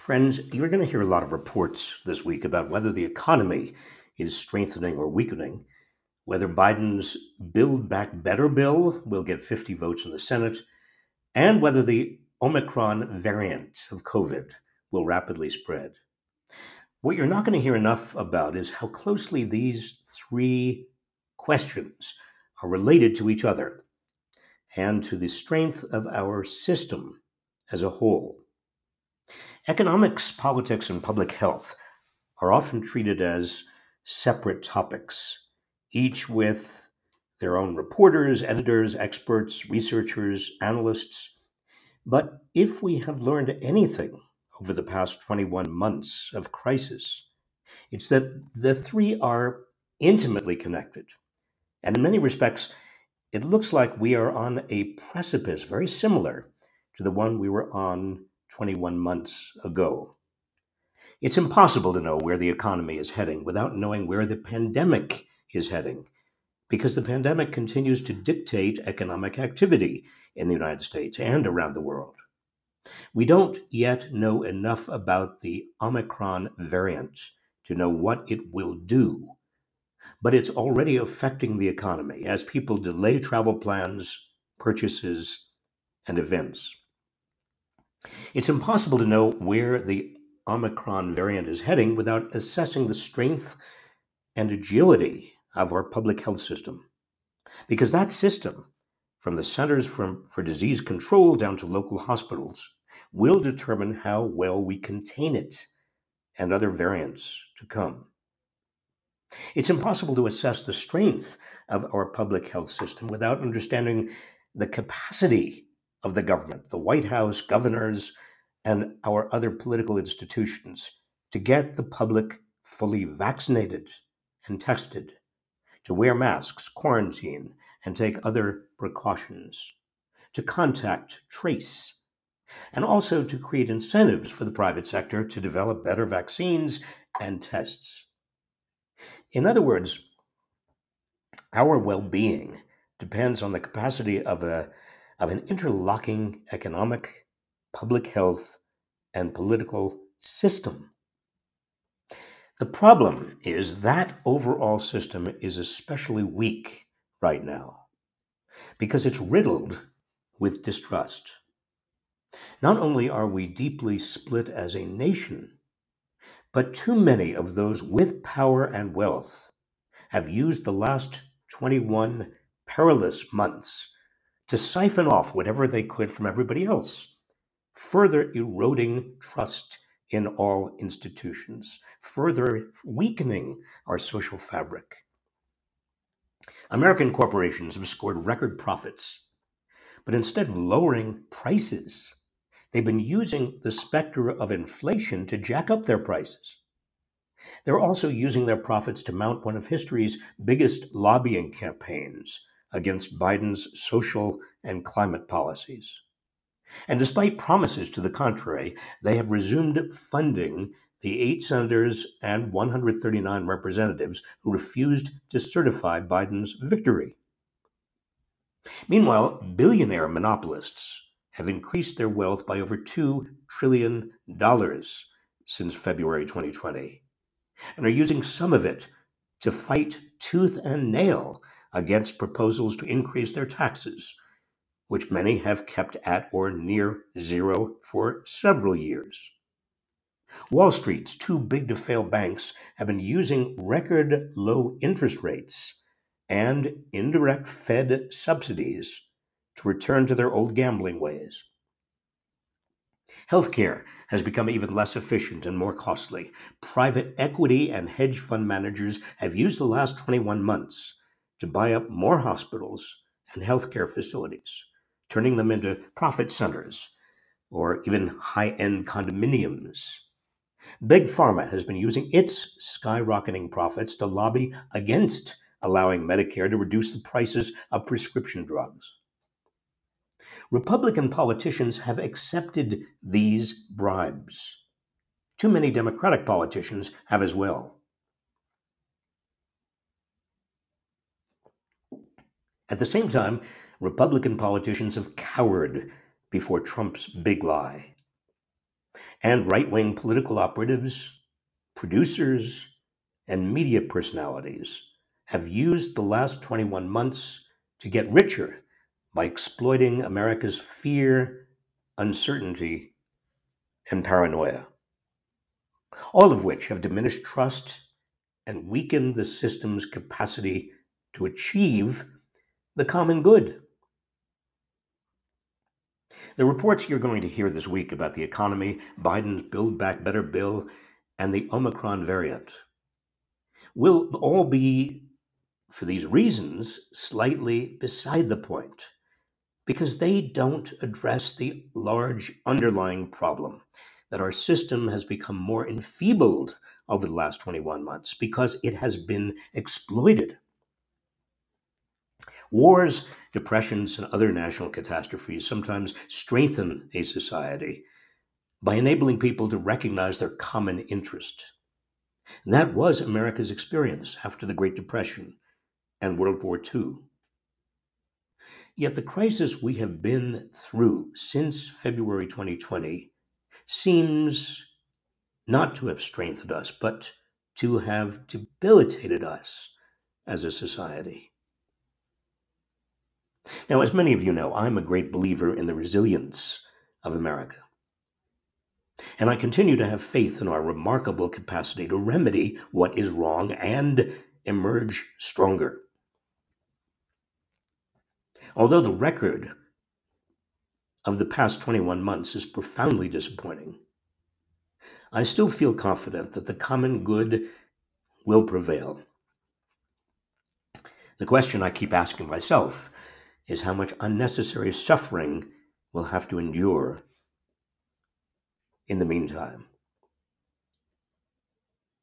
Friends, you're going to hear a lot of reports this week about whether the economy is strengthening or weakening, whether Biden's Build Back Better bill will get 50 votes in the Senate, and whether the Omicron variant of COVID will rapidly spread. What you're not going to hear enough about is how closely these three questions are related to each other and to the strength of our system as a whole. Economics, politics, and public health are often treated as separate topics, each with their own reporters, editors, experts, researchers, analysts. But if we have learned anything over the past 21 months of crisis, it's that the three are intimately connected. And in many respects, it looks like we are on a precipice very similar to the one we were on 21 months ago. It's impossible to know where the economy is heading without knowing where the pandemic is heading, because the pandemic continues to dictate economic activity in the United States and around the world. We don't yet know enough about the Omicron variant to know what it will do, but it's already affecting the economy as people delay travel plans, purchases, and events. It's impossible to know where the Omicron variant is heading without assessing the strength and agility of our public health system. Because that system, from the Centers for, for Disease Control down to local hospitals, will determine how well we contain it and other variants to come. It's impossible to assess the strength of our public health system without understanding the capacity of the government, the White House, governors, and our other political institutions to get the public fully vaccinated and tested, to wear masks, quarantine, and take other precautions, to contact, trace, and also to create incentives for the private sector to develop better vaccines and tests. In other words, our well being depends on the capacity of a of an interlocking economic, public health, and political system. The problem is that overall system is especially weak right now because it's riddled with distrust. Not only are we deeply split as a nation, but too many of those with power and wealth have used the last 21 perilous months to siphon off whatever they could from everybody else, further eroding trust in all institutions, further weakening our social fabric. American corporations have scored record profits, but instead of lowering prices, they've been using the specter of inflation to jack up their prices. They're also using their profits to mount one of history's biggest lobbying campaigns against Biden's social and climate policies. And despite promises to the contrary, they have resumed funding the eight senators and 139 representatives who refused to certify Biden's victory. Meanwhile, billionaire monopolists have increased their wealth by over $2 trillion since February 2020 and are using some of it to fight tooth and nail against proposals to increase their taxes, which many have kept at or near zero for several years. Wall Street's too big to fail banks have been using record low interest rates and indirect Fed subsidies to return to their old gambling ways. Healthcare has become even less efficient and more costly. Private equity and hedge fund managers have used the last 21 months to buy up more hospitals and healthcare facilities, turning them into profit centers or even high end condominiums. Big Pharma has been using its skyrocketing profits to lobby against allowing Medicare to reduce the prices of prescription drugs. Republican politicians have accepted these bribes. Too many Democratic politicians have as well. At the same time, Republican politicians have cowered before Trump's big lie. And right wing political operatives, producers, and media personalities have used the last 21 months to get richer by exploiting America's fear, uncertainty, and paranoia, all of which have diminished trust and weakened the system's capacity to achieve the common good. The reports you're going to hear this week about the economy, Biden's Build Back Better bill, and the Omicron variant will all be, for these reasons, slightly beside the point because they don't address the large underlying problem that our system has become more enfeebled over the last 21 months because it has been exploited. Wars, depressions, and other national catastrophes sometimes strengthen a society by enabling people to recognize their common interest. And that was America's experience after the Great Depression and World War II. Yet the crisis we have been through since February 2020 seems not to have strengthened us, but to have debilitated us as a society. Now, as many of you know, I'm a great believer in the resilience of America. And I continue to have faith in our remarkable capacity to remedy what is wrong and emerge stronger. Although the record of the past 21 months is profoundly disappointing, I still feel confident that the common good will prevail. The question I keep asking myself is how much unnecessary suffering we'll have to endure in the meantime.